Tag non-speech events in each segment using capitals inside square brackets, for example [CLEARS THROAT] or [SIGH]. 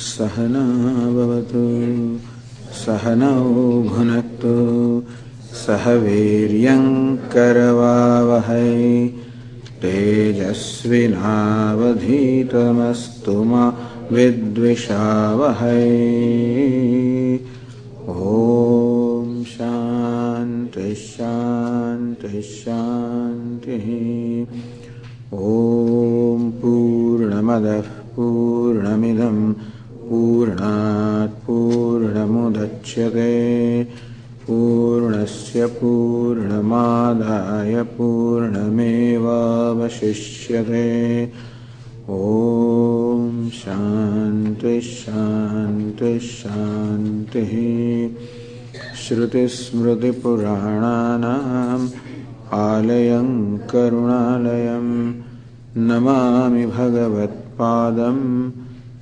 सहनावतु सहनौ भुनक्तु सह वीर्यङ्करवावहै तेजस्विनावधीतमस्तु मा विद्विषावहै। ॐ शान्तिः शान्तिः शान्तिः। ॐ पूर्णमदः पूर्णमिदं पूर्णात् पूर्णमुदच्यते पूर्णस्य पूर्णमादाय पूर्णमेवावशिष्यते। ॐ शान्तिः शान्तिः शान्तिः। श्रुतिस्मृतिपुराणानाम् आलयं करुणालयं नमामि भगवत्पादं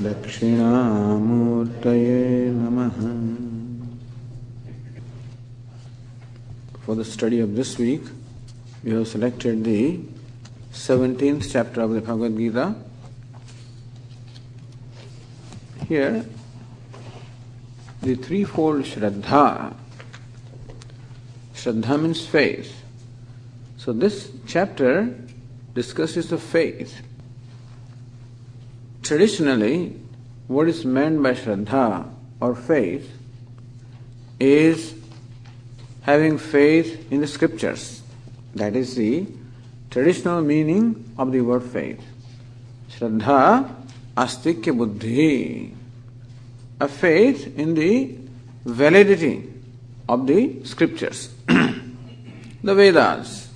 दक्षिणामूर्तये नमः For the study of this week, we have selected the 17th chapter of the Bhagavad Gita. Here, the threefold Shraddha. Shraddha means faith. So this chapter discusses the faith. Traditionally, what is meant by Shraddha or faith is having faith in the scriptures. That is the traditional meaning of the word faith. Shraddha astikya buddhi. A faith in the validity of the scriptures, [CLEARS THROAT] the Vedas,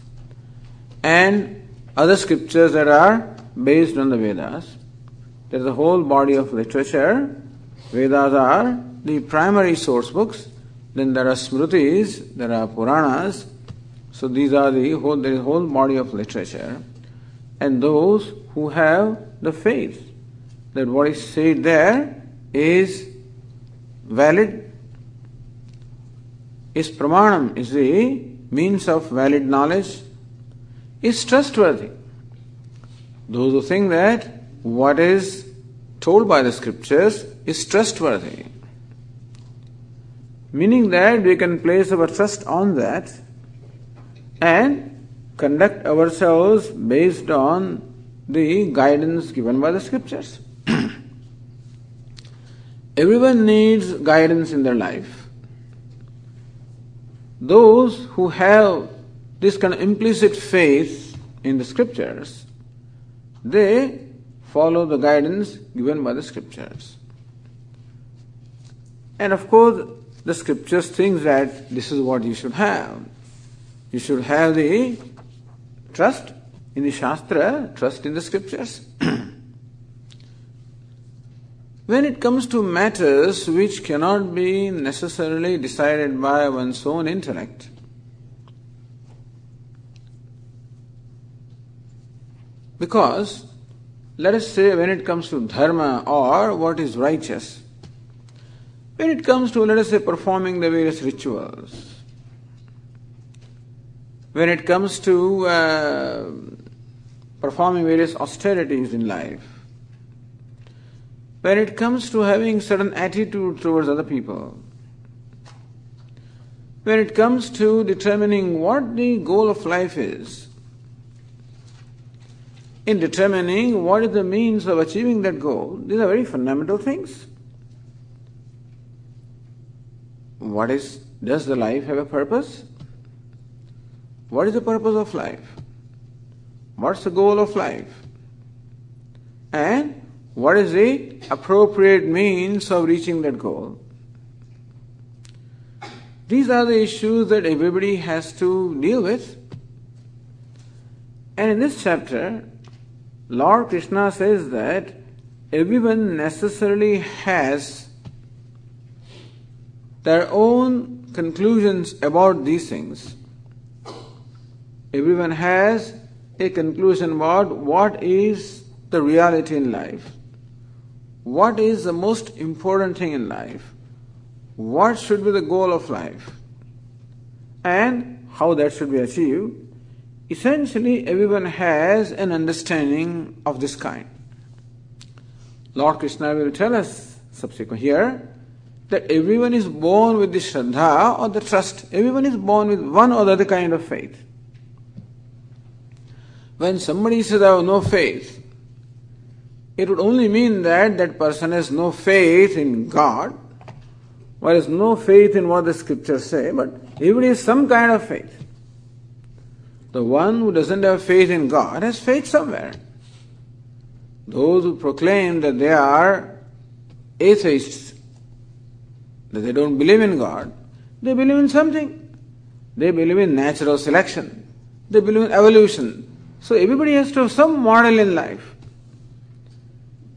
and other scriptures that are based on the Vedas. There is a whole body of literature. Vedas are the primary source books. Then there are Smritis, there are Puranas. So these are the whole a whole body of literature. And those who have the faith that what is said there is valid, is pramanam, is the means of valid knowledge, is trustworthy. Those who think that what is told by the scriptures is trustworthy, meaning that we can place our trust on that and conduct ourselves based on the guidance given by the scriptures. [CLEARS THROAT] Everyone needs guidance in their life. Those who have this kind of implicit faith in the scriptures, they follow the guidance given by the scriptures. And of course, the scriptures think that this is what you should have. You should have the trust in the Shastra, trust in the scriptures. [CLEARS THROAT] when it comes to matters which cannot be necessarily decided by one's own intellect, because let us say when it comes to dharma or what is righteous, when it comes to, let us say, performing the various rituals, when it comes to uh, performing various austerities in life, when it comes to having certain attitude towards other people, when it comes to determining what the goal of life is, in determining what is the means of achieving that goal, these are very fundamental things. What is, does the life have a purpose? What is the purpose of life? What's the goal of life? And what is the appropriate means of reaching that goal? These are the issues that everybody has to deal with. And in this chapter, Lord Krishna says that everyone necessarily has their own conclusions about these things. Everyone has a conclusion about what is the reality in life, what is the most important thing in life, what should be the goal of life, and how that should be achieved. Essentially, everyone has an understanding of this kind. Lord Krishna will tell us subsequent here that everyone is born with the Shraddha or the trust. Everyone is born with one or the other kind of faith. When somebody says, I have no faith, it would only mean that that person has no faith in God, or has no faith in what the scriptures say, but everybody has some kind of faith. The one who doesn't have faith in God has faith somewhere. Those who proclaim that they are atheists, that they don't believe in God, they believe in something. They believe in natural selection. They believe in evolution. So everybody has to have some model in life.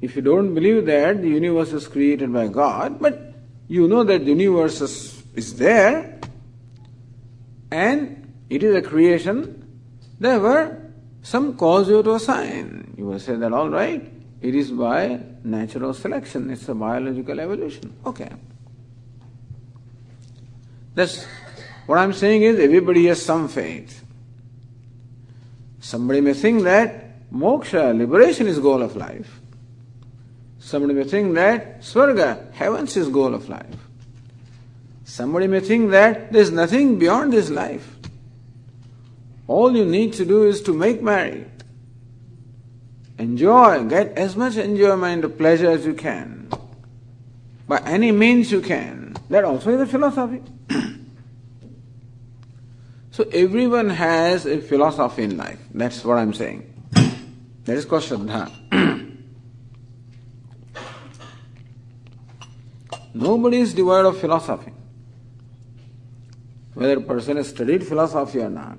If you don't believe that the universe is created by God, but you know that the universe is, is there and it is a creation, therefore some cause you to assign. You will say that all right, it is by natural selection, it's a biological evolution. Okay. That's what I'm saying is everybody has some faith. Somebody may think that moksha, liberation is goal of life. Somebody may think that swarga, heavens is goal of life. Somebody may think that there is nothing beyond this life. All you need to do is to make merry. Enjoy, get as much enjoyment or pleasure as you can. By any means you can. That also is a philosophy. [CLEARS THROAT] so everyone has a philosophy in life. That's what I'm saying. That is called Shraddha. [CLEARS THROAT] Nobody is devoid of philosophy. Whether a person has studied philosophy or not.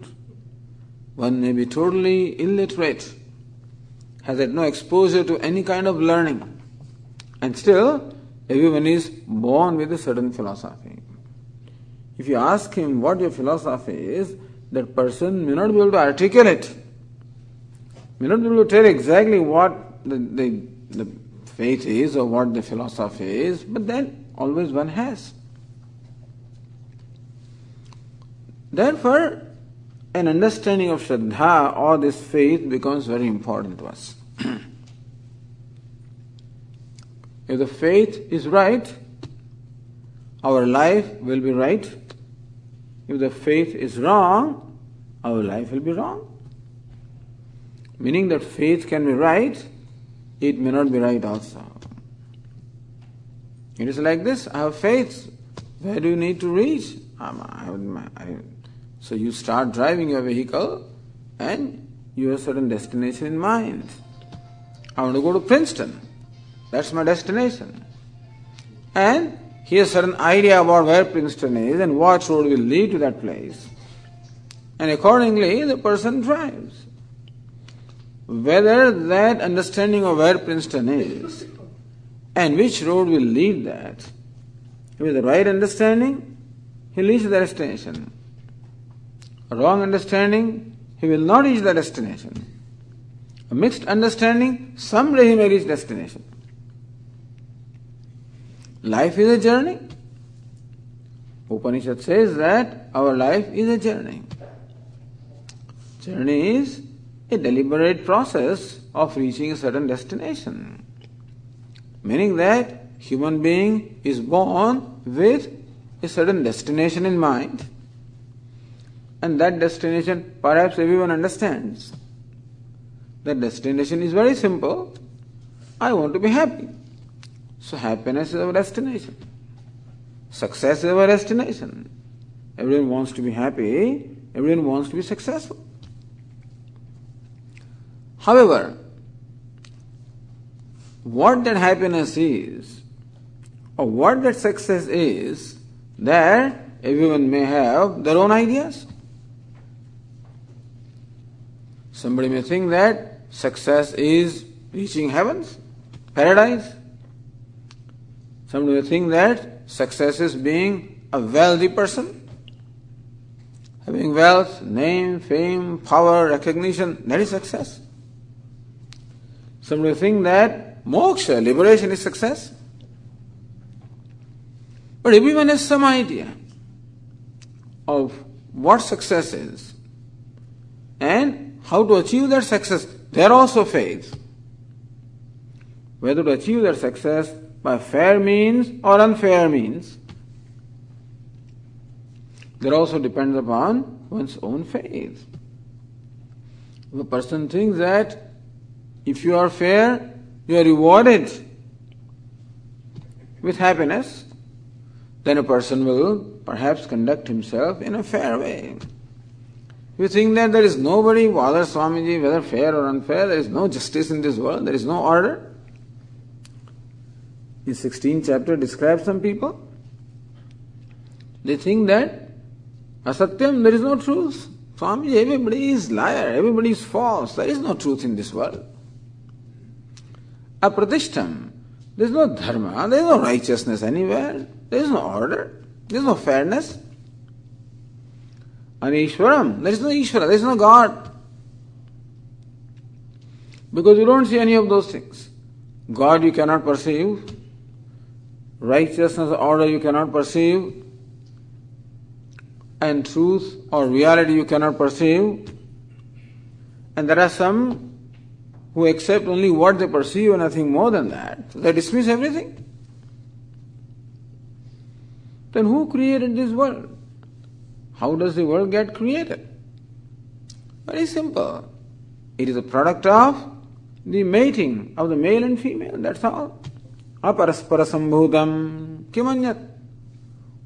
One may be totally illiterate, has had no exposure to any kind of learning, and still everyone is born with a certain philosophy. If you ask him what your philosophy is, that person may not be able to articulate, may not be able to tell exactly what the, the, the faith is or what the philosophy is, but then always one has. Therefore, an understanding of Shraddha or this faith becomes very important to us. if the faith is right, our life will be right. If the faith is wrong, our life will be wrong. Meaning that faith can be right, it may not be right also. It is like this I have faith. Where do you need to reach? Um, I, I, so you start driving your vehicle and you have a certain destination in mind. I want to go to Princeton. That's my destination. And he has a certain idea about where Princeton is and what road will lead to that place. And accordingly, the person drives. Whether that understanding of where Princeton is and which road will lead that, with the right understanding, he leads the destination a wrong understanding, he will not reach the destination. A mixed understanding, someday he may reach destination. Life is a journey. Upanishad says that our life is a journey. Journey is a deliberate process of reaching a certain destination. Meaning that human being is born with a certain destination in mind and that destination, perhaps everyone understands. That destination is very simple. I want to be happy. So happiness is our destination. Success is our destination. Everyone wants to be happy. Everyone wants to be successful. However, what that happiness is, or what that success is, there everyone may have their own ideas. Somebody may think that success is reaching heavens, paradise. Somebody may think that success is being a wealthy person. Having wealth, name, fame, power, recognition, that is success. Some may think that moksha, liberation is success. But everyone has some idea of what success is and how to achieve that success. They are also faith. Whether to achieve that success by fair means or unfair means, that also depends upon one's own faith. If a person thinks that if you are fair, you are rewarded with happiness, then a person will perhaps conduct himself in a fair way. You think that there is nobody bothers Swamiji, whether fair or unfair, there is no justice in this world, there is no order. In 16th chapter describes some people. They think that Asatyam, there is no truth. Swami, everybody is liar, everybody is false. There is no truth in this world. Apratishtam, there is no dharma, there is no righteousness anywhere, there is no order, there is no fairness. Anishwaram, there is no Ishvara, there is no God. Because you don't see any of those things. God you cannot perceive, righteousness, order you cannot perceive, and truth or reality you cannot perceive. And there are some who accept only what they perceive and nothing more than that. So they dismiss everything. Then who created this world? How does the world get created? Very simple. It is a product of the mating of the male and female, that's all. Aparaspara sambhutam kimanyat.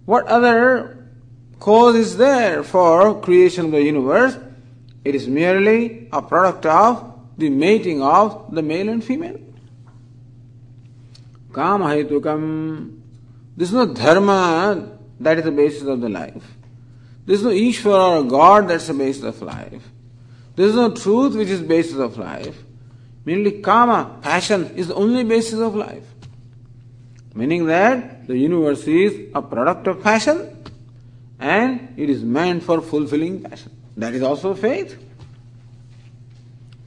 What other cause is there for creation of the universe. It is merely a product of the mating of the male and female. Kama hetukam. is no dharma that is the basis of the life. There is no Ishvara or God that's the basis of life. There is no truth which is basis of life. Merely kama, passion, is the only basis of life. Meaning that the universe is a product of passion and it is meant for fulfilling passion. That is also faith.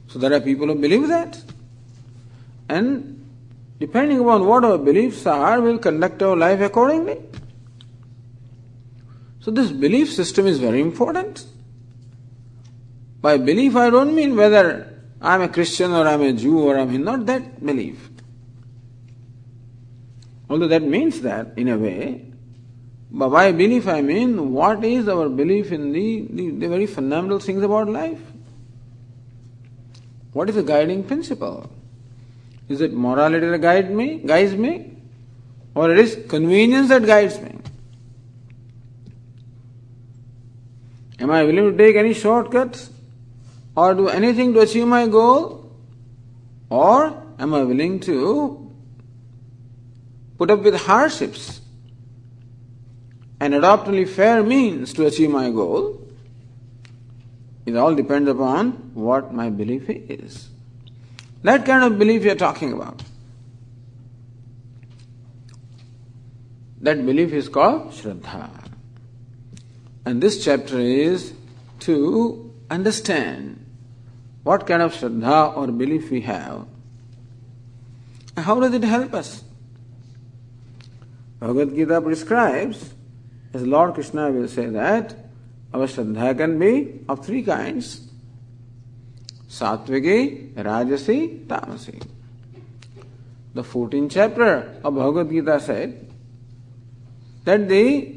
So there are people who believe that. And depending upon what our beliefs are, we'll conduct our life accordingly. So this belief system is very important. By belief, I don't mean whether I'm a Christian or I'm a Jew or I'm not that belief. Although that means that in a way, but by belief, I mean what is our belief in the, the, the very fundamental things about life? What is the guiding principle? Is it morality that guides me, guides me, or it is convenience that guides me? Am I willing to take any shortcuts or do anything to achieve my goal? Or am I willing to put up with hardships and adopt only fair means to achieve my goal, it all depends upon what my belief is. That kind of belief we are talking about. That belief is called Shraddha. And this chapter is to understand what kind of Shraddha or belief we have. How does it help us? Bhagavad Gita prescribes as Lord Krishna will say that our Shraddha can be of three kinds Satviki, Rajasi, Tamasi. The 14th chapter of Bhagavad Gita said that the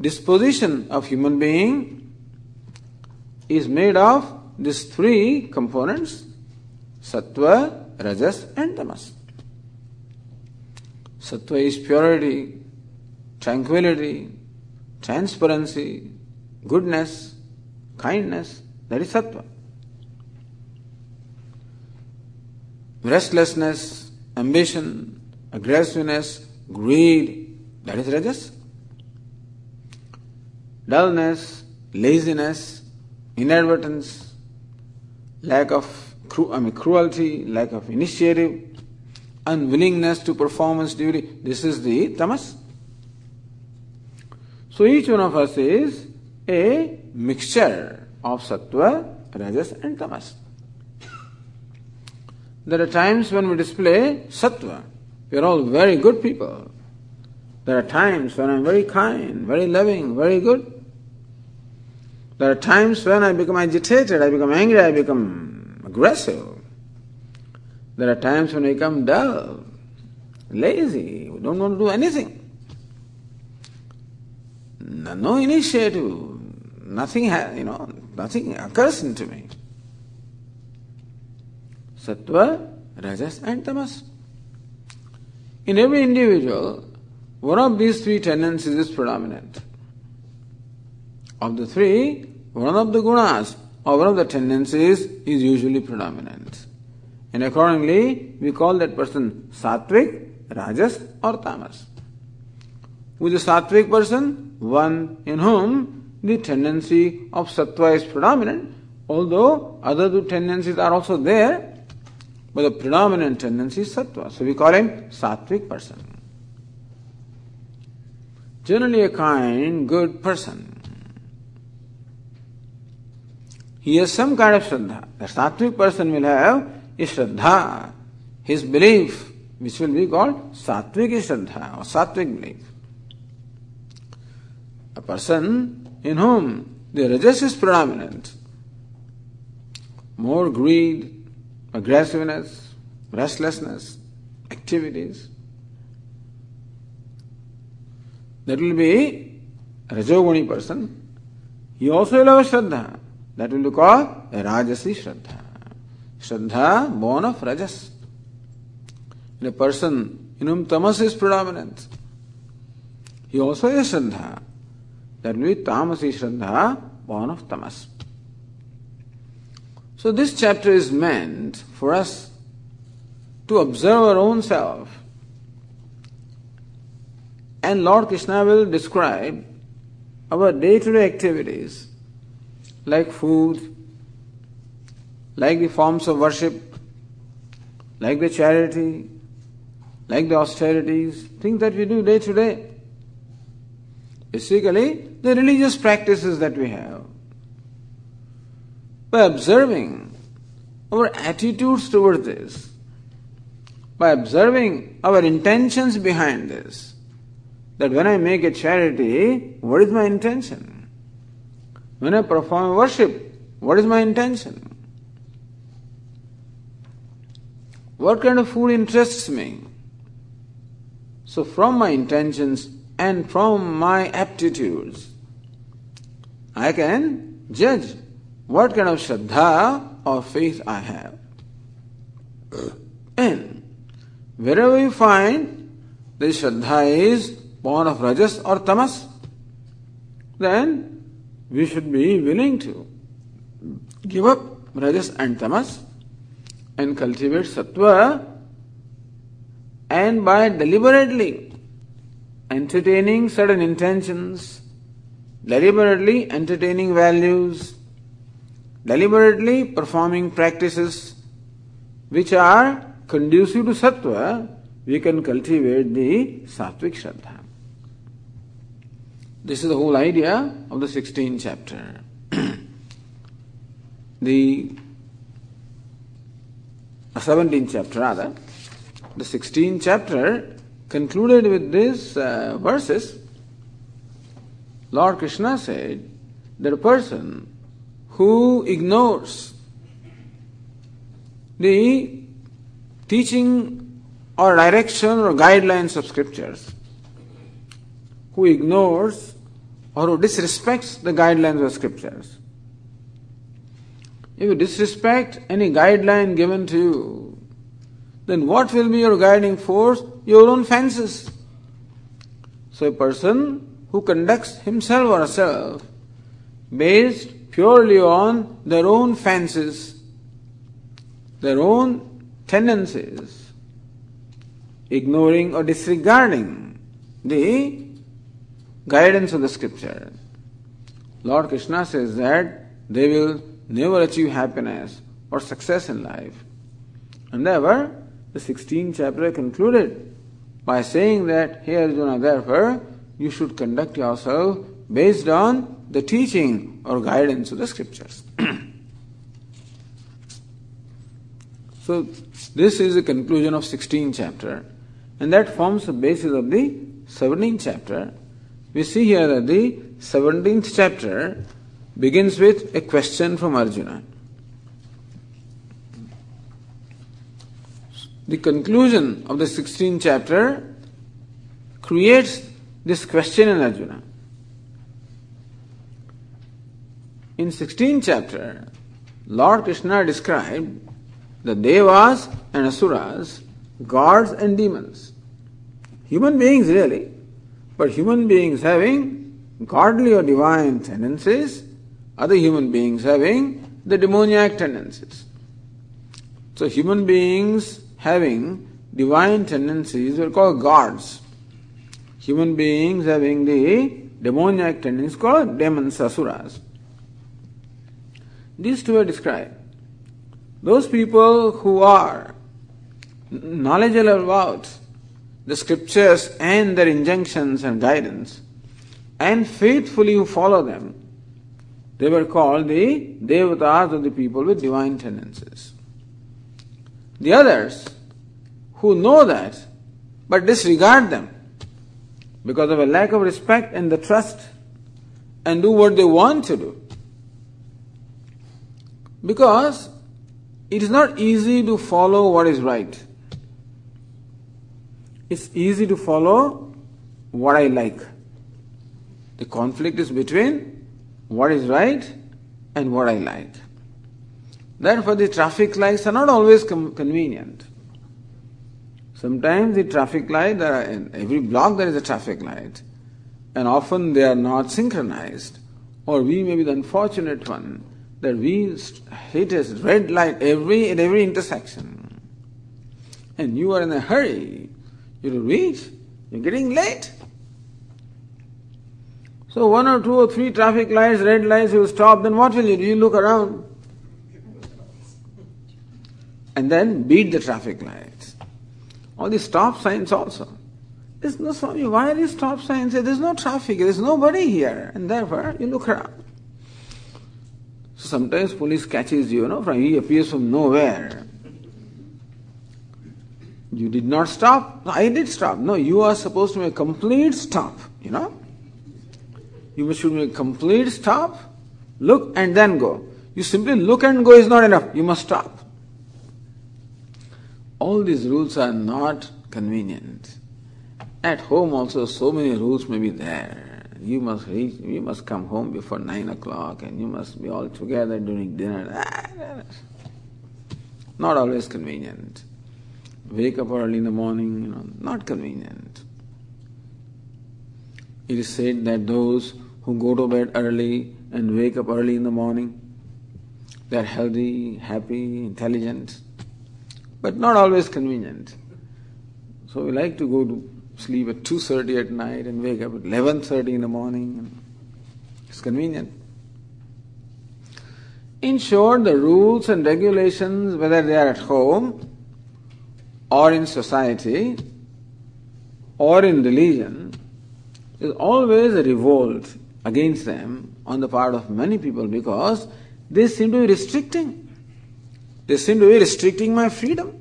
disposition of human being is made of these three components Sattva, Rajas, and Tamas. Sattva is purity, tranquility, transparency, goodness, kindness, that is sattva. Restlessness, ambition, aggressiveness, greed, that is rajas. Dullness, laziness, inadvertence, lack of cru- I mean, cruelty, lack of initiative, unwillingness to perform one's duty, this is the tamas. So each one of us is a mixture of sattva, rajas, and tamas. There are times when we display sattva. We are all very good people. There are times when I'm very kind, very loving, very good. There are times when I become agitated, I become angry, I become aggressive. There are times when I become dull, lazy, don't want to do anything. No initiative, nothing, you know, nothing occurs into me. Sattva, Rajas, and Tamas. In every individual, one of these three tendencies is predominant. Of the three, one of the gunas or one of the tendencies is usually predominant. And accordingly, we call that person sattvic, rajas, or tamas. With the sattvic person, one in whom the tendency of sattva is predominant, although other two tendencies are also there, but the predominant tendency is sattva. So we call him sattvic person. Generally a kind, good person. He has some kind of shraddha. The sattvic person will have a shraddha, his belief, which will be called sattvic shraddha or sattvic belief. A person in whom the rajas is predominant, more greed, aggressiveness, restlessness, activities. That will be a person. He also will have Shraddha. That will be called a Rajasi Shraddha. Shraddha born of Rajas. In a person in whom Tamas is predominant, he also has Shraddha. That will be Tamasi Shraddha born of Tamas. So this chapter is meant for us to observe our own self. And Lord Krishna will describe our day to day activities like food, like the forms of worship, like the charity, like the austerities, things that we do day to day. Basically, the religious practices that we have by observing our attitudes toward this, by observing our intentions behind this, that when I make a charity, what is my intention? When I perform worship, what is my intention? What kind of food interests me? So, from my intentions and from my aptitudes, I can judge what kind of Shraddha or faith I have. And wherever you find this Shraddha is born of Rajas or Tamas, then we should be willing to give up Rajas and Tamas and cultivate Sattva and by deliberately entertaining certain intentions, deliberately entertaining values, deliberately performing practices which are conducive to sattva, we can cultivate the sattvic shraddha. This is the whole idea of the 16th chapter. [CLEARS THROAT] the 17th chapter, rather. The 16th chapter concluded with these uh, verses. Lord Krishna said that a person who ignores the teaching or direction or guidelines of scriptures, who ignores or who disrespects the guidelines of scriptures. If you disrespect any guideline given to you, then what will be your guiding force? Your own fancies. So a person who conducts himself or herself based purely on their own fancies, their own tendencies, ignoring or disregarding the guidance of the scripture. Lord Krishna says that they will never achieve happiness or success in life. And therefore, the 16th chapter concluded by saying that, Hey Arjuna, therefore, you should conduct yourself based on the teaching or guidance of the scriptures. [CLEARS THROAT] so, this is the conclusion of 16th chapter, and that forms the basis of the 17th chapter. We see here that the 17th chapter begins with a question from Arjuna. The conclusion of the 16th chapter creates this question in Arjuna. In 16th chapter, Lord Krishna described the Devas and Asuras, gods and demons. Human beings really, but human beings having godly or divine tendencies, other human beings having the demoniac tendencies. So human beings having divine tendencies were called gods. Human beings having the demoniac tendencies called demons, asuras. These two are described. Those people who are knowledgeable about the scriptures and their injunctions and guidance, and faithfully who follow them, they were called the devatas of the people with divine tendencies. The others who know that but disregard them because of a lack of respect and the trust and do what they want to do. Because it is not easy to follow what is right. It's easy to follow what I like. The conflict is between what is right and what I like. Therefore, the traffic lights are not always com- convenient. Sometimes the traffic light, there are, in every block there is a traffic light, and often they are not synchronized. Or we may be the unfortunate one that we hit a red light every at every intersection, and you are in a hurry. You will reach, you're getting late. So one or two or three traffic lights, red lights, you stop. Then what will you do? You look around and then beat the traffic lights. All the stop signs also. There's no Swami, why are these stop signs? There's no traffic, there's nobody here, and therefore you look around. So sometimes police catches you, you know, from he appears from nowhere. You did not stop. No, I did stop. No, you are supposed to make a complete stop, you know. You should make a complete stop, look and then go. You simply look and go is not enough. You must stop. All these rules are not convenient. At home also so many rules may be there. You must reach, you must come home before nine o'clock and you must be all together during dinner. Ah, not always convenient. Wake up early in the morning, you know, not convenient. It is said that those who go to bed early and wake up early in the morning, they are healthy, happy, intelligent but not always convenient. So we like to go to sleep at 2.30 at night and wake up at 11.30 in the morning. It's convenient. In short, the rules and regulations, whether they are at home or in society or in religion, is always a revolt against them on the part of many people because they seem to be restricting they seem to be restricting my freedom.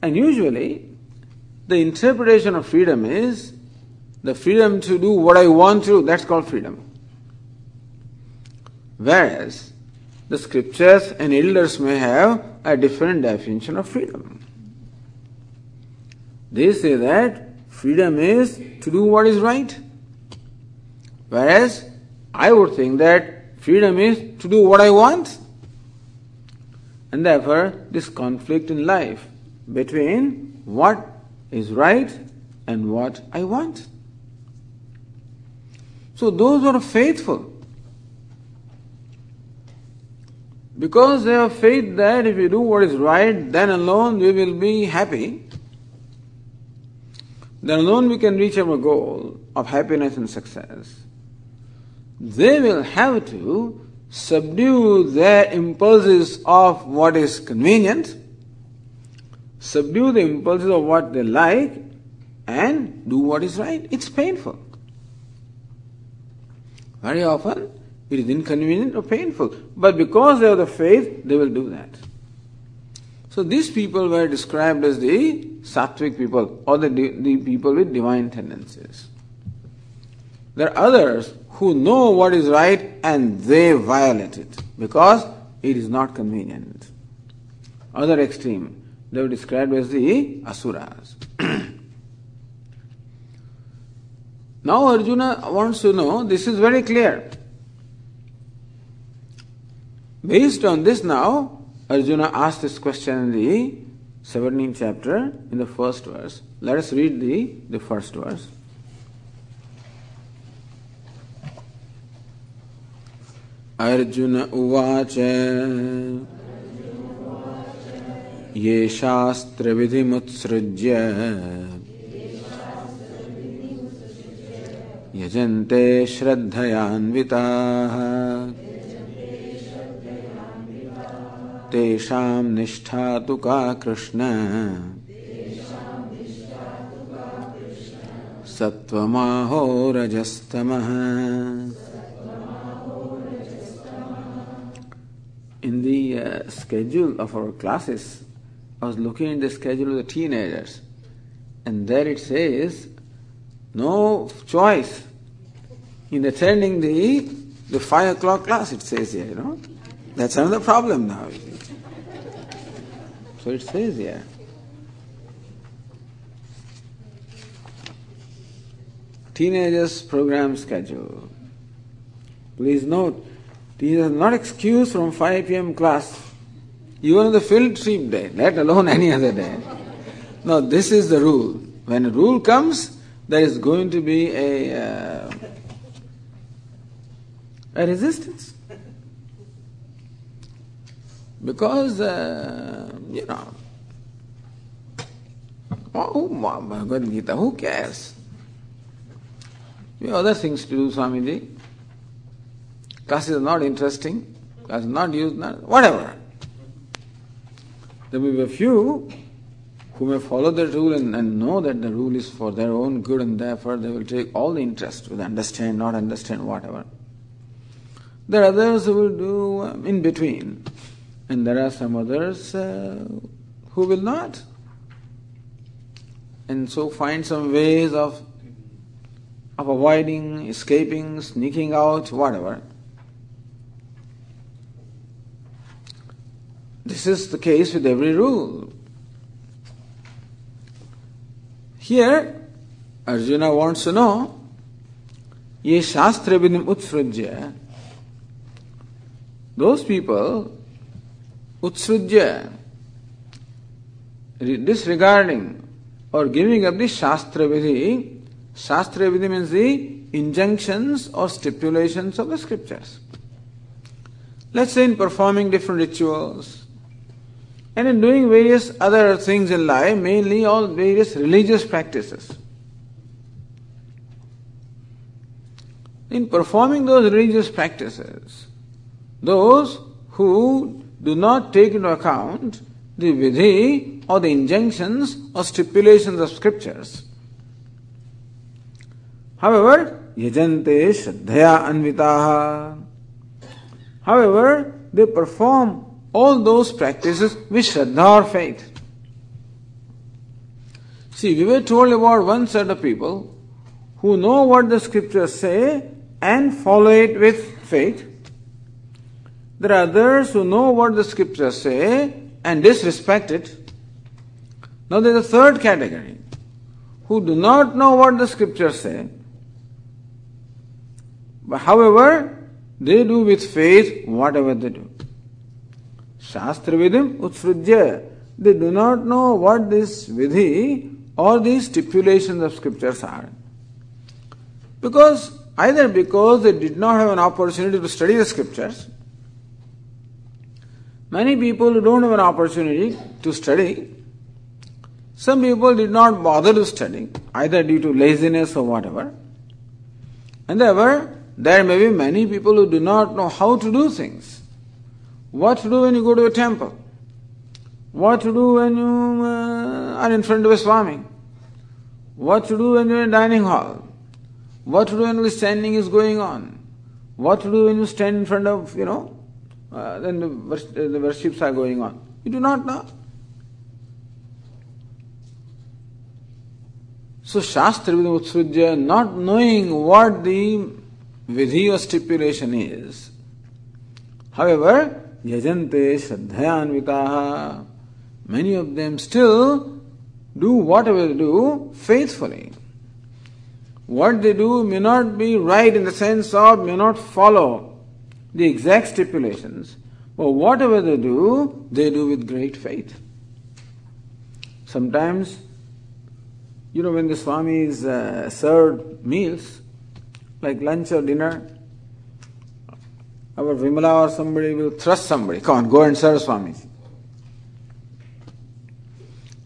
And usually, the interpretation of freedom is the freedom to do what I want to, that's called freedom. Whereas, the scriptures and elders may have a different definition of freedom. They say that freedom is to do what is right. Whereas, I would think that freedom is to do what I want. And therefore, this conflict in life between what is right and what I want. So, those who are faithful, because they have faith that if we do what is right, then alone we will be happy, then alone we can reach our goal of happiness and success. They will have to subdue their impulses of what is convenient, subdue the impulses of what they like, and do what is right. It's painful. Very often it is inconvenient or painful, but because they have the faith, they will do that. So these people were described as the sattvic people or the, the people with divine tendencies. There are others who know what is right and they violate it because it is not convenient. Other extreme, they were described as the asuras. [CLEARS THROAT] now Arjuna wants to know, this is very clear. Based on this now, Arjuna asked this question in the 17th chapter, in the first verse. Let us read the, the first verse. Arjun उवाच ये शास्त्रविधिमुत्सृज्य यजन्ते श्रद्धयान्विताः तेषां निष्ठा तु का Krishna सत्त्वमाहो रजस्तमः In the uh, schedule of our classes, I was looking at the schedule of the teenagers, and there it says, no choice in attending the the five o'clock class. It says here, you know, that's another problem now. So it says here. Teenagers program schedule. Please note, these are not excuse from 5 p.m. class, even on the field trip day, let alone any other day. No, this is the rule. When a rule comes, there is going to be a, uh, a resistance. Because, uh, you know, oh, Bhagavad Gita, who cares? We have other things to do, Swamiji. Classes is not interesting, class is not used, not, whatever. There will be a few who may follow the rule and, and, know that the rule is for their own good and therefore they will take all the interest with understand, not understand, whatever. There are others who will do um, in between. And there are some others uh, who will not. And so find some ways of, of avoiding, escaping, sneaking out, whatever. This is the case with every rule. Here, Arjuna wants to know, vidim utsrujya, those people utsrujya, disregarding or giving up the Shastra Vidhi. Shastra Vidhi means the injunctions or stipulations of the scriptures. Let's say in performing different rituals and in doing various other things in life, mainly all various religious practices. In performing those religious practices, those who do not take into account the vidhi or the injunctions or stipulations of scriptures. However, yajante shraddhaya anvitaha. However, they perform all those practices with shraddha or faith. See, we were told about one set of people who know what the scriptures say and follow it with faith. There are others who know what the scriptures say and disrespect it. Now there is a third category who do not know what the scriptures say, but however, they do with faith whatever they do. Shastra vidim utsrujya. They do not know what this vidhi or these stipulations of scriptures are. Because either because they did not have an opportunity to study the scriptures, Many people who don't have an opportunity to study. Some people did not bother to study, either due to laziness or whatever. And therefore, there may be many people who do not know how to do things. What to do when you go to a temple? What to do when you uh, are in front of a Swami? what to do when you're in a dining hall, what to do when the standing is going on, what to do when you stand in front of, you know, uh, then the, the worships are going on. You do not know. So Shastra Utsrujya, not knowing what the vidhi or stipulation is. However, yajante shraddhayanvitaha, many of them still do whatever they do faithfully. What they do may not be right in the sense of may not follow the exact stipulations, but whatever they do, they do with great faith. Sometimes you know, when the Swamis uh, served meals, like lunch or dinner, our Vimala or somebody will thrust somebody, come on, go and serve Swamis.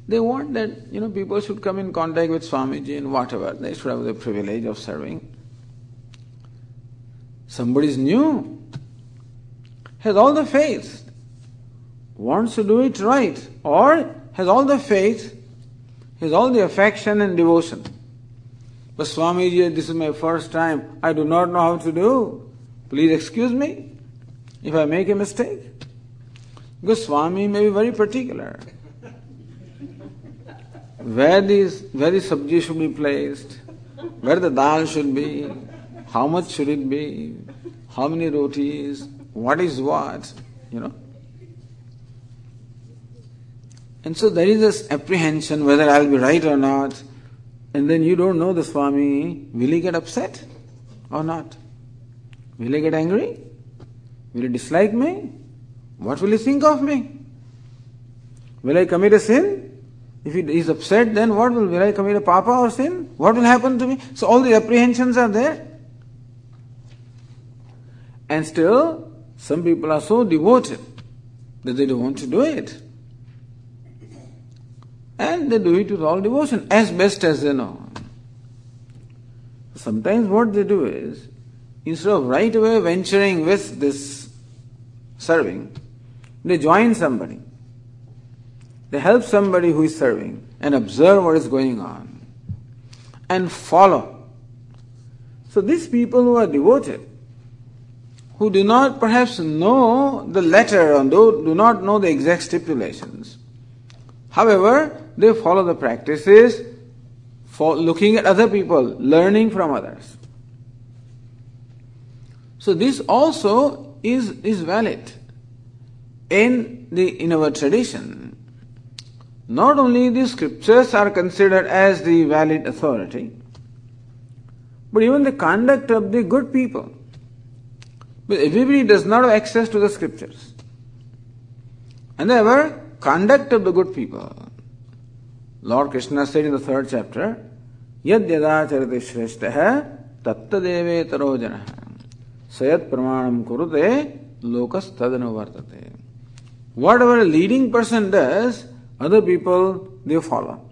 They want that, you know, people should come in contact with Swamiji and whatever. They should have the privilege of serving. Somebody is new, has all the faith, wants to do it right, or has all the faith has all the affection and devotion. But Swamiji, this is my first time. I do not know how to do. Please excuse me if I make a mistake. Because Swami may be very particular. Where these where the sabji should be placed, where the dal should be, how much should it be, how many rotis, what is what, you know. And so there is this apprehension whether I'll be right or not. And then you don't know the Swami, will he get upset or not? Will he get angry? Will he dislike me? What will he think of me? Will I commit a sin? If he is upset, then what will, will I commit a papa or sin? What will happen to me? So all the apprehensions are there. And still, some people are so devoted that they don't want to do it. And they do it with all devotion, as best as they know. Sometimes what they do is, instead of right away venturing with this serving, they join somebody. They help somebody who is serving and observe what is going on and follow. So these people who are devoted, who do not perhaps know the letter or do not know the exact stipulations, however, they follow the practices for looking at other people, learning from others. So this also is, is valid in the in our tradition. Not only the scriptures are considered as the valid authority, but even the conduct of the good people. But everybody does not have access to the scriptures. And therefore, conduct of the good people Lord Krishna said in the third chapter, Yad yadacharati shrestha tattadeve tarojana sayat pramanam kurute lokas tadanu vartate. Whatever a leading person does, other people they follow.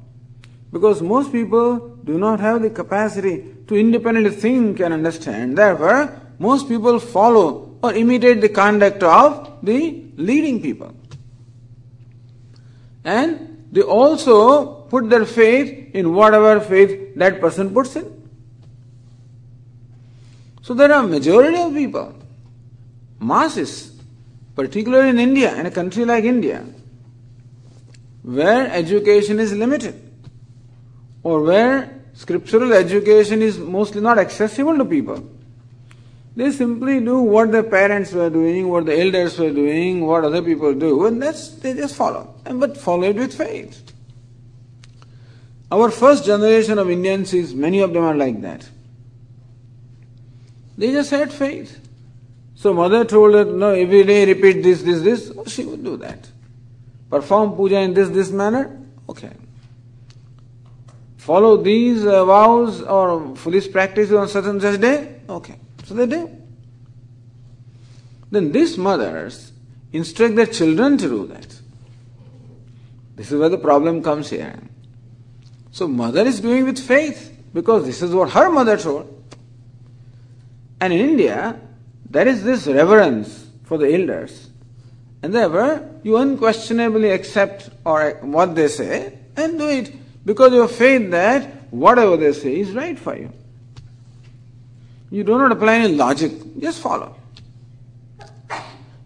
Because most people do not have the capacity to independently think and understand. Therefore, most people follow or imitate the conduct of the leading people. And they also put their faith in whatever faith that person puts in. So there are majority of people, masses, particularly in India, in a country like India, where education is limited, or where scriptural education is mostly not accessible to people. They simply do what their parents were doing, what the elders were doing, what other people do, and that's they just follow. And but follow it with faith. Our first generation of Indians is, many of them are like that. They just had faith. So mother told her, no, every day repeat this, this, this. Oh, she would do that. Perform puja in this, this manner. Okay. Follow these uh, vows or foolish practices on certain such day. Okay. So they do. Then these mothers instruct their children to do that. This is where the problem comes here. So mother is doing with faith because this is what her mother told. And in India, there is this reverence for the elders. And therefore, you unquestionably accept or what they say and do it because you have faith that whatever they say is right for you. You do not apply any logic, just follow.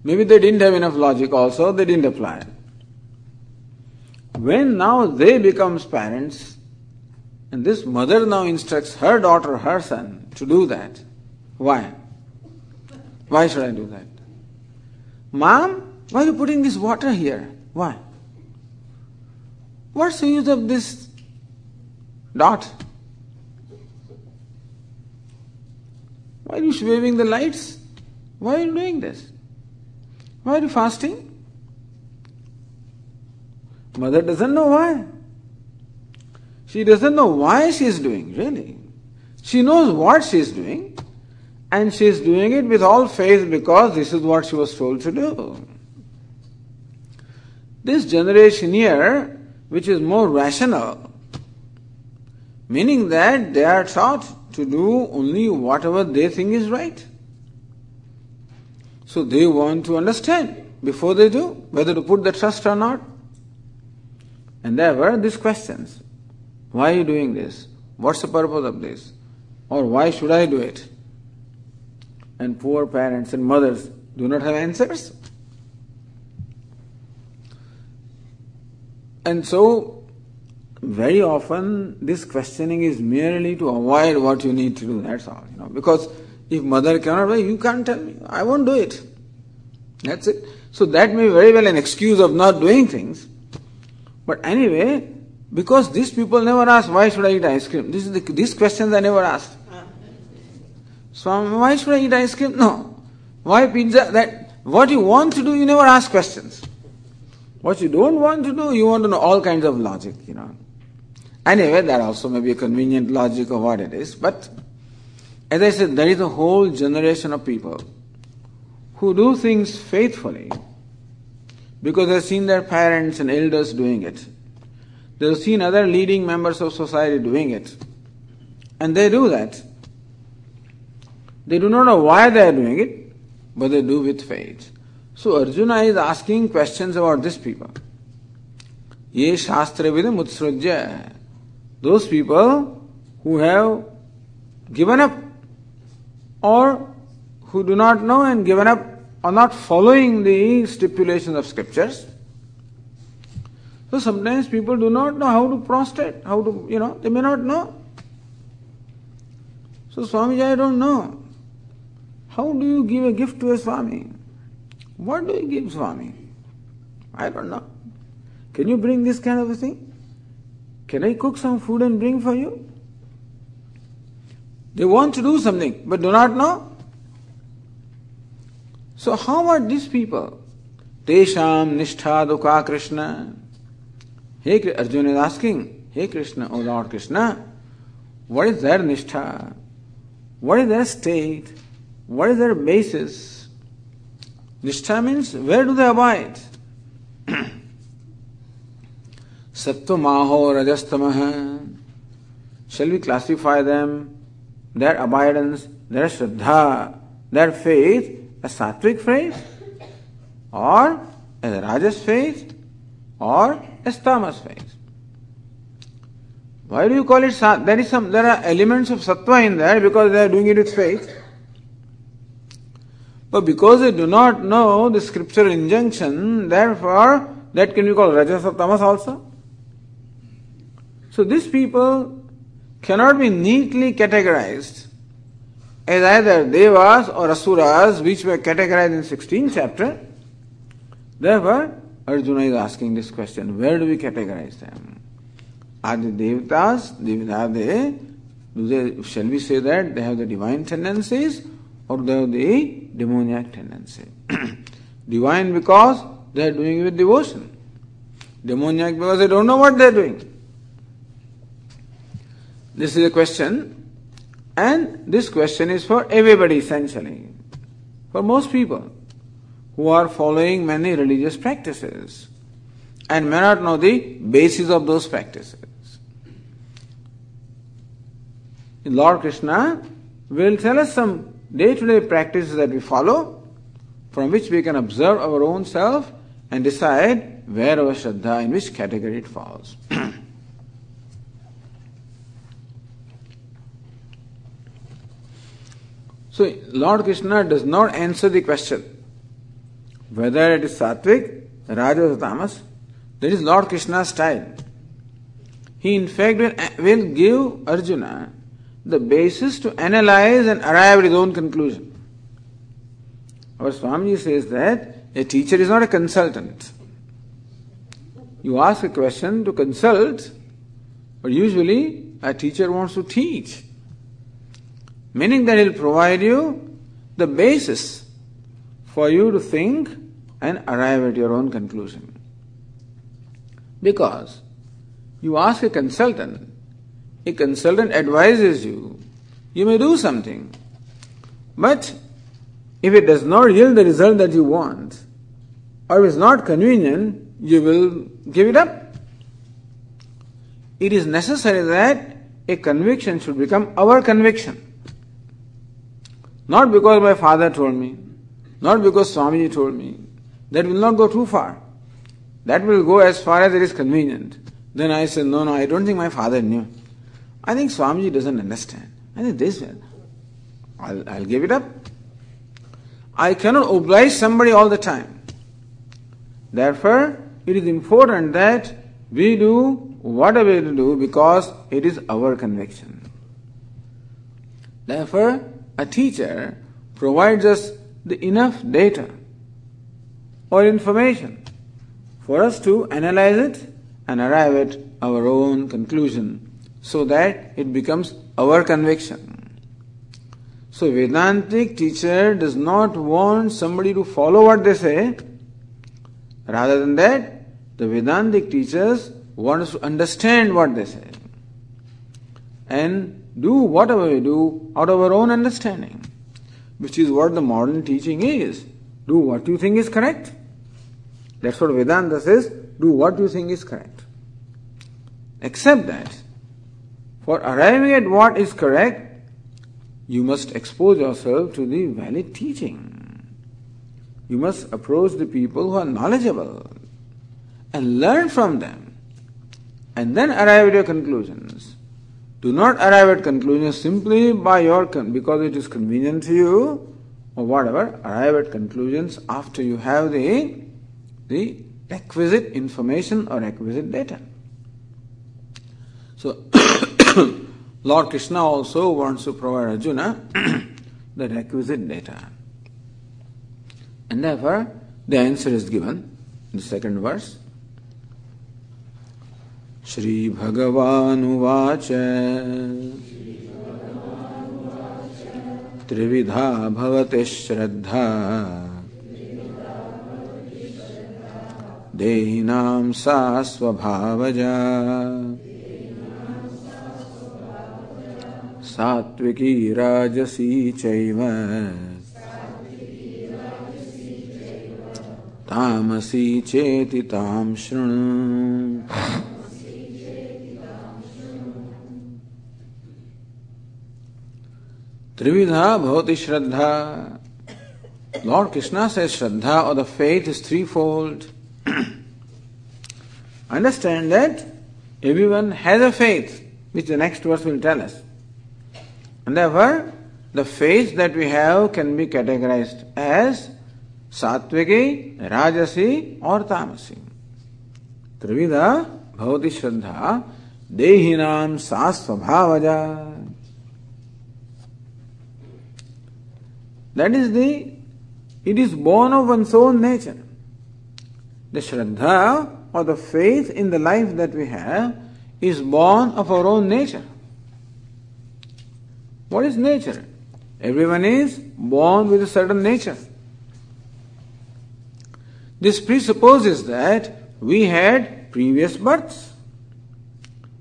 Maybe they didn't have enough logic also, they didn't apply. When now they becomes parents, and this mother now instructs her daughter, her son to do that. Why? Why should I do that? Mom, why are you putting this water here? Why? What's the use of this dot? Why are you waving the lights? Why are you doing this? Why are you fasting? Mother doesn't know why. She doesn't know why she is doing, really. She knows what she is doing, and she is doing it with all faith because this is what she was told to do. This generation here, which is more rational, meaning that they are taught to do only whatever they think is right. So they want to understand before they do whether to put the trust or not. And there were these questions Why are you doing this? What's the purpose of this? Or why should I do it? And poor parents and mothers do not have answers. And so, very often, this questioning is merely to avoid what you need to do, that's all. You know, because if mother cannot, you can't tell me, I won't do it. That's it. So that may be very well an excuse of not doing things. But anyway, because these people never ask, why should I eat ice cream? This is the, these questions I never asked. So why should I eat ice cream? No. Why pizza? That what you want to do, you never ask questions. What you don't want to do, you want to know all kinds of logic, you know. Anyway, that also may be a convenient logic of what it is. But as I said, there is a whole generation of people who do things faithfully because they've seen their parents and elders doing it. They've seen other leading members of society doing it. And they do that. They do not know why they are doing it, but they do with faith. So Arjuna is asking questions about these people. Ye Shastra Vidam Utsrujya. Those people who have given up or who do not know and given up are not following the stipulations of scriptures. So sometimes people do not know how to prostrate, how to, you know, they may not know. So Swamiji, I don't know. How do you give a gift to a Swami? What do you give Swami? I don't know. Can you bring this kind of a thing? Can I cook some food and bring for you? They want to do something, but do not know. So how are these people? Tesham nishtha tu ka Krishna. Hey, Arjuna is asking, Hey Krishna, O Lord Krishna, what is their nishtha? What is their state? What is their basis? Nishtha means where do they abide? [CLEARS THROAT] Sattva Rajastamaha. Shall we classify them, their abidance, their shraddha, their faith as sattvic faith, or as rajas faith, or as tamas faith? Why do you call it sat? There is some there are elements of sattva in there because they are doing it with faith. But because they do not know the scriptural injunction, therefore that can be called rajas or tamas also. So these people cannot be neatly categorized as either devas or asuras, which were categorized in 16th chapter. Therefore, Arjuna is asking this question: Where do we categorize them? Are they devatas? Are they? Do they? Shall we say that they have the divine tendencies? or they have the demoniac tendency. [CLEARS THROAT] Divine because they are doing it with devotion. Demoniac because they don't know what they are doing. This is a question, and this question is for everybody essentially. For most people who are following many religious practices and may not know the basis of those practices. Lord Krishna will tell us some day to day practices that we follow, from which we can observe our own self and decide where our Shraddha, in which category it falls. [CLEARS THROAT] So Lord Krishna does not answer the question whether it is sattvic, rajas or tamas. That is Lord Krishna's style. He in fact will, will give Arjuna the basis to analyze and arrive at his own conclusion. Our Swamiji says that a teacher is not a consultant. You ask a question to consult, but usually a teacher wants to teach. Meaning that he'll provide you the basis for you to think and arrive at your own conclusion. Because you ask a consultant, a consultant advises you, you may do something, but if it does not yield the result that you want, or is not convenient, you will give it up. It is necessary that a conviction should become our conviction. Not because my father told me, not because Swamiji told me. That will not go too far. That will go as far as it is convenient. Then I said, No, no, I don't think my father knew. I think Swamiji doesn't understand. I think this. I'll, I'll give it up. I cannot oblige somebody all the time. Therefore, it is important that we do whatever we do because it is our conviction. Therefore, a teacher provides us the enough data or information for us to analyze it and arrive at our own conclusion so that it becomes our conviction. So Vedantic teacher does not want somebody to follow what they say. Rather than that, the Vedantic teachers want us to understand what they say and do whatever we do out of our own understanding, which is what the modern teaching is. Do what you think is correct. That's what Vedanta says. Do what you think is correct. Except that for arriving at what is correct, you must expose yourself to the valid teaching. You must approach the people who are knowledgeable and learn from them and then arrive at your conclusions. Do not arrive at conclusions simply by your con- because it is convenient to you or whatever. Arrive at conclusions after you have the the requisite information or requisite data. So [COUGHS] Lord Krishna also wants to provide Arjuna [COUGHS] the requisite data. And therefore, the answer is given in the second verse. श्रीभगवानुवाच त्रिविधा भवति श्रद्धा। देहिनां सा स्वभावजा। सात्विकी राजसी चैव। तामसी चेति तां शृणु। Trividha bhavati shraddha. Lord Krishna says shraddha or the faith is threefold. [CLEARS THROAT] Understand that everyone has a faith, which the next verse will tell us. And therefore, the faith that we have can be categorized as satviki, rajasi, or tamasi. Trividha bhavati shraddha देहिनाम सास्वभावजा That is the, it is born of one's own nature. The Shraddha or the faith in the life that we have is born of our own nature. What is nature? Everyone is born with a certain nature. This presupposes that we had previous births.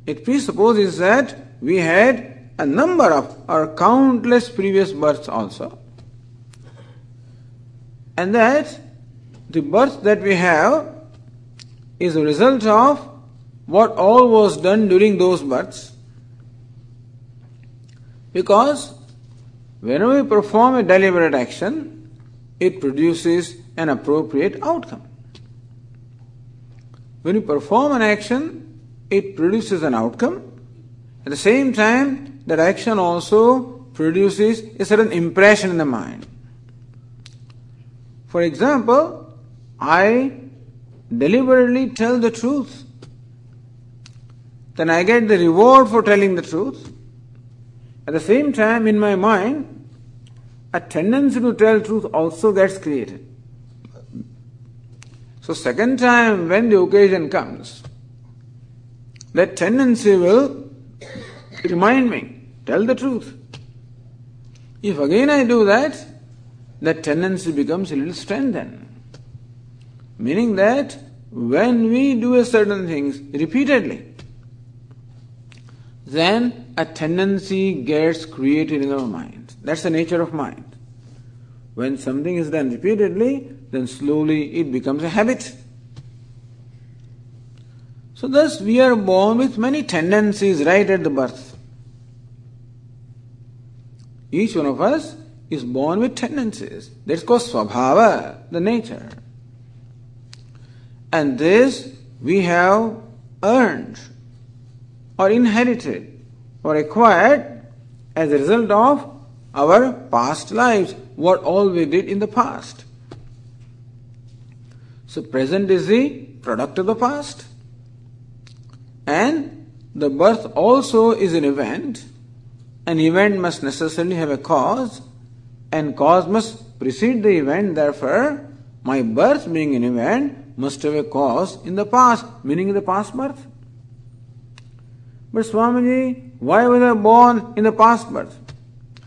It presupposes that we had a number of or countless previous births also. And that the birth that we have is a result of what all was done during those births. Because whenever we perform a deliberate action, it produces an appropriate outcome. When you perform an action, it produces an outcome. At the same time, that action also produces a certain impression in the mind. For example, I deliberately tell the truth. Then I get the reward for telling the truth. At the same time, in my mind, a tendency to tell truth also gets created. So, second time when the occasion comes, that tendency will remind me, tell the truth. If again I do that, that tendency becomes a little strengthened. Meaning that when we do a certain things repeatedly, then a tendency gets created in our mind. That's the nature of mind. When something is done repeatedly, then slowly it becomes a habit. So, thus, we are born with many tendencies right at the birth. Each one of us is born with tendencies. That's called swabhava, the nature. And this we have earned or inherited or acquired as a result of our past lives, what all we did in the past. So, present is the product of the past, and the birth also is an event. An event must necessarily have a cause, and cause must precede the event. Therefore, my birth being an event must have a cause in the past, meaning in the past birth. But Swamiji, why was I born in the past birth?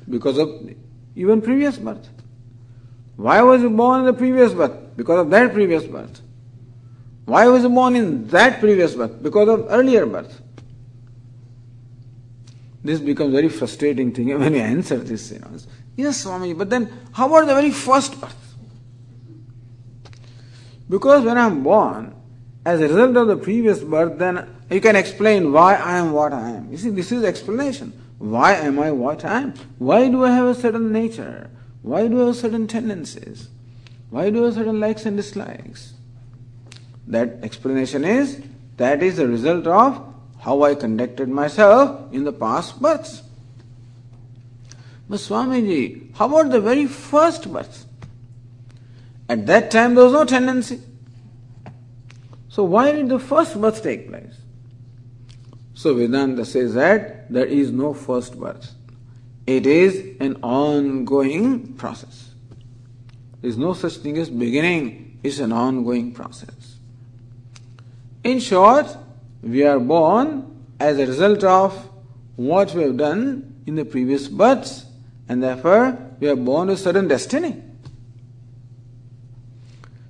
Because of even previous birth. Why was he born in the previous birth? Because of that previous birth. Why was he born in that previous birth? Because of earlier birth. This becomes very frustrating thing [LAUGHS] when you answer this. You know. Yes, Swami, but then how about the very first birth? Because when I'm born, as a result of the previous birth, then you can explain why I am what I am. You see, this is explanation. Why am I what I am? Why do I have a certain nature? Why do I have certain tendencies? Why do I have certain likes and dislikes? That explanation is that is the result of how I conducted myself in the past births. But Swamiji, how about the very first birth? At that time there was no tendency. So why did the first birth take place? So Vedanta says that there is no first birth. It is an ongoing process. There is no such thing as beginning, it's an ongoing process. In short, we are born as a result of what we have done in the previous births, and therefore we are born with certain destiny.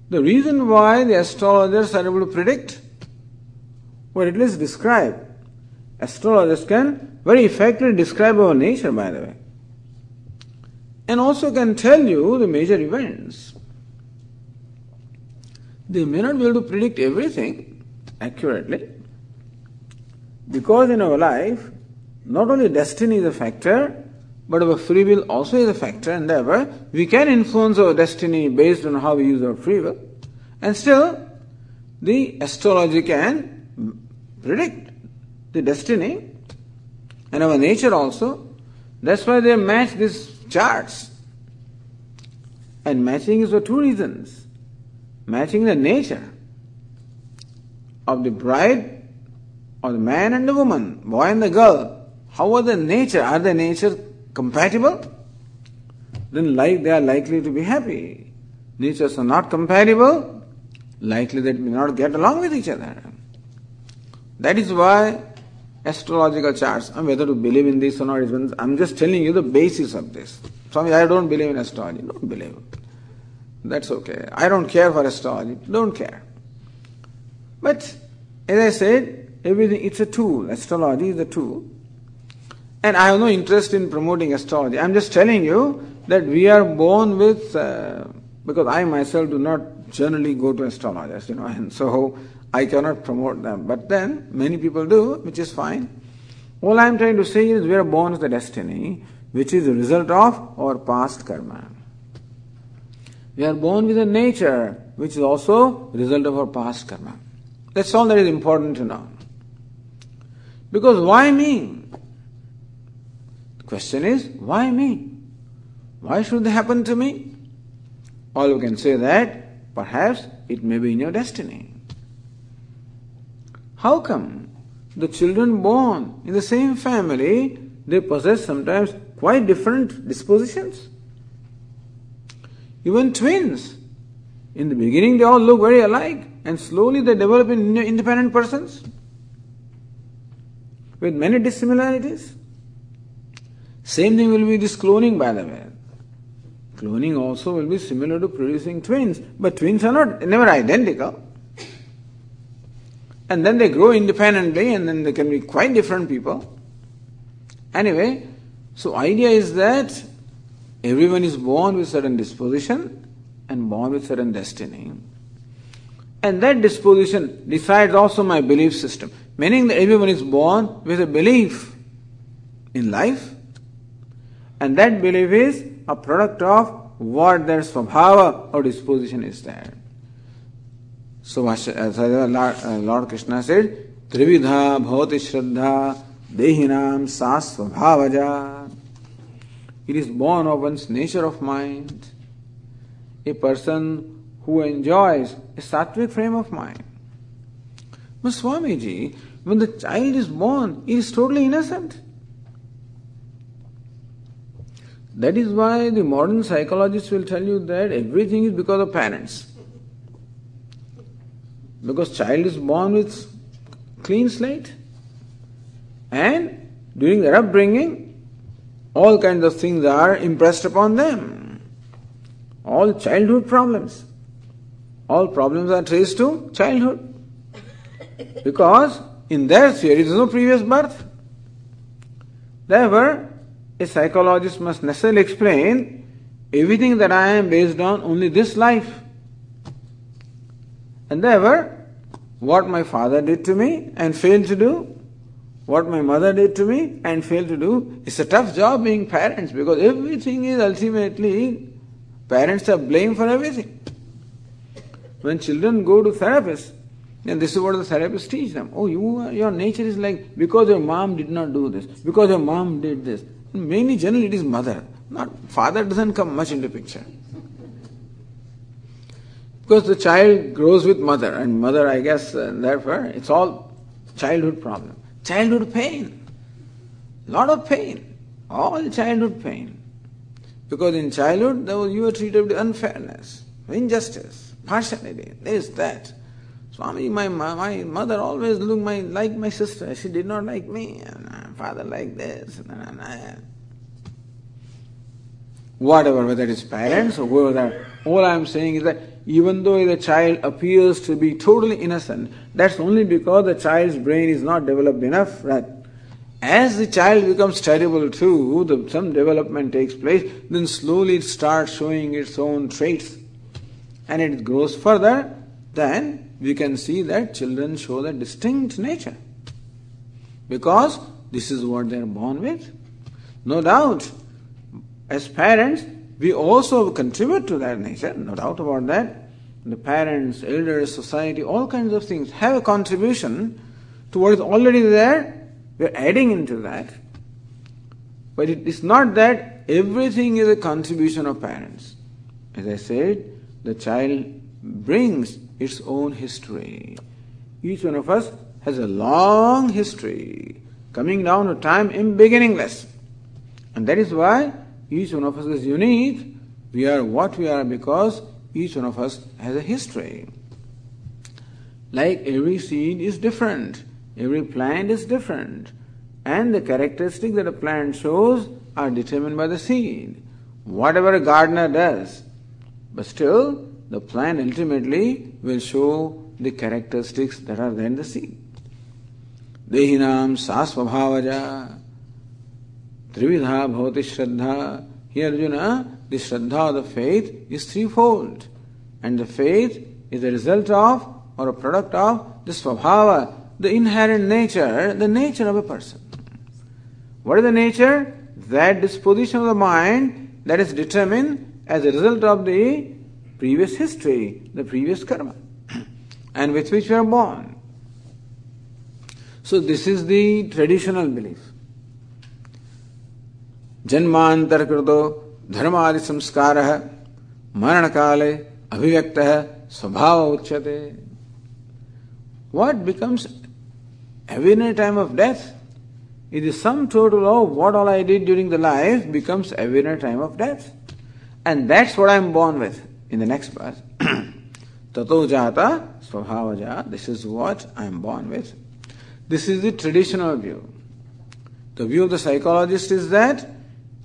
The reason why the astrologers are able to predict, or at least describe, Astrologers can very effectively describe our nature, by the way, and also can tell you the major events. They may not be able to predict everything accurately because in our life, not only destiny is a factor, but our free will also is a factor, and therefore we can influence our destiny based on how we use our free will. And still, the astrology can predict the destiny and our nature also. That's why they match these charts. And matching is for two reasons. Matching the nature of the bride or the man and the woman, boy and the girl. How are the nature? Are the nature compatible? Then like they are likely to be happy. Natures are not compatible, likely they may not get along with each other. That is why astrological charts, and whether to believe in this or not, I'm just telling you the basis of this. Swami, I don't believe in astrology. Don't believe. That's okay. I don't care for astrology. Don't care. But as I said, everything it's a tool. Astrology is a tool. And I have no interest in promoting astrology. I'm just telling you that we are born with, uh, because I myself do not generally go to astrologers, you know, [LAUGHS] and so I cannot promote them. But then many people do, which is fine. All I am trying to say is we are born with a destiny which is the result of our past karma. We are born with a nature which is also result of our past karma. That's all that is important to know. Because why me? Question is, why me? Why should they happen to me? All you can say that perhaps it may be in your destiny. How come the children born in the same family they possess sometimes quite different dispositions? Even twins, in the beginning they all look very alike and slowly they develop into independent persons with many dissimilarities. Same thing will be this cloning, by the way. Cloning also will be similar to producing twins, but twins are not never identical. And then they grow independently, and then they can be quite different people. Anyway, so idea is that everyone is born with certain disposition and born with certain destiny. And that disposition decides also my belief system, meaning that everyone is born with a belief in life, and that belief is a product of what their svabhava or disposition is there. So, as uh, uh, Lord Krishna said, Trividha bhavati shraddha dehinam sa svabhavaja. It is born of one's nature of mind. A person who enjoys a sattvic frame of mind. But Swamiji, when the child is born, he is totally innocent. That is why the modern psychologists will tell you that everything is because of parents. Because child is born with clean slate and during their upbringing all kinds of things are impressed upon them. All childhood problems. All problems are traced to childhood. Because in their theory there is no previous birth. Therefore, a psychologist must necessarily explain everything that I am based on only this life. And therefore, what my father did to me and failed to do, what my mother did to me and failed to do, it's a tough job being parents because everything is ultimately, parents are blamed for everything. When children go to therapists, and this is what the therapists teach them. Oh, you, your nature is like, because your mom did not do this, because your mom did this. Mainly, generally, it is mother. Not father doesn't come much into picture. Because the child grows with mother, and mother, I guess, uh, therefore, it's all childhood problem. Childhood pain. Lot of pain. All childhood pain. Because in childhood, you were treated with unfairness, injustice partiality, this, that. Swami, my, my mother always looked my, like my sister. She did not like me. And father like this. Whatever, whether it is parents or whoever, all I am saying is that even though the child appears to be totally innocent, that's only because the child's brain is not developed enough. Right? As the child becomes terrible two, the, some development takes place, then slowly it starts showing its own traits and it grows further, then we can see that children show the distinct nature. Because this is what they are born with. No doubt, as parents, we also contribute to that nature, no doubt about that. The parents, elders, society, all kinds of things have a contribution to what is already there. We're adding into that. But it is not that everything is a contribution of parents. As I said, the child brings its own history. Each one of us has a long history coming down to time in beginningless. And that is why each one of us is unique. We are what we are because each one of us has a history. Like every seed is different, every plant is different, and the characteristics that a plant shows are determined by the seed. Whatever a gardener does, but still, the plant ultimately will show the characteristics that are there in the seed. Dehinam sasvabhavaja trividha bhavati shraddha. Here, Arjuna, the shraddha, the faith, is threefold. And the faith is the result of or a product of the svabhava, the inherent nature, the nature of a person. What is the nature? That disposition of the mind that is determined as a result of the previous history, the previous karma, [CLEARS THROAT] and with which we are born. So this is the traditional belief जन्मांतर कृतो धर्म आदि संस्कार मरण काले अभिव्यक्त स्वभाव उच्यते what becomes evident time of death is sum total of what all I did during the life becomes evident time of death and that's what I am born with in the next pass ततो जाता स्वभाव जा this is what I am born with This is the traditional view. The view of the psychologist is that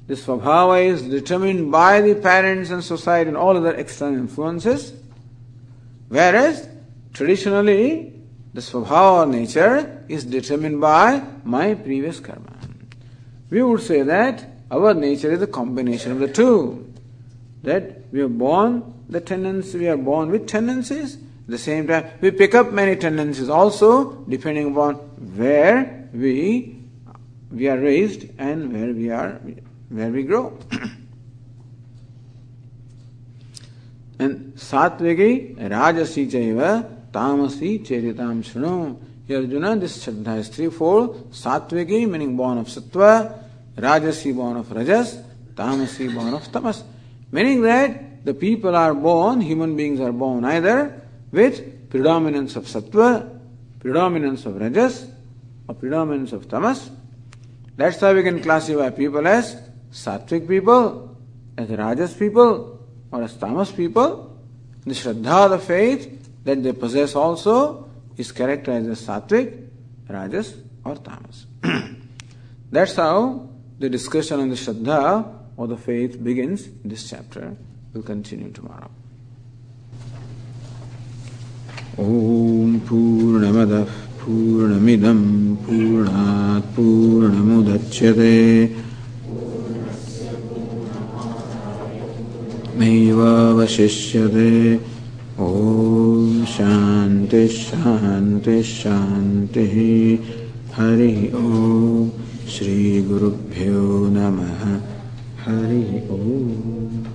this svabhava is determined by the parents and society and all other external influences, whereas traditionally the svabhava nature is determined by my previous karma. We would say that our nature is a combination of the two. That we are born the tendency, we are born with tendencies. At the same time, we pick up many tendencies also depending upon where we we are raised and where we are where we grow. [COUGHS] and satviki rajasi chaiva tamasi cheritam shunu. Arjuna, this Shraddha is threefold. Satviki, meaning born of sattva, Rajasi, born of rajas, Tamasi, born of tamas. Meaning that the people are born, human beings are born either with predominance of sattva, predominance of rajas, or predominance of tamas. That's how we can classify people as sattvic people, as rajas people, or as tamas people. The Shraddha, the faith, that they possess also is characterized as sattvic, rajas, or tamas. [CLEARS THROAT] That's how the discussion on the Shraddha or the faith begins this chapter. We'll continue tomorrow. ॐ पूर्णमदः पूर्णमिदं पूर्णात् पूर्णमुदच्यते। नैवावशिष्यते। ॐ शान्ति हरिः ॐ श्रीगुरुभ्यो नमः। हरिः ॐ।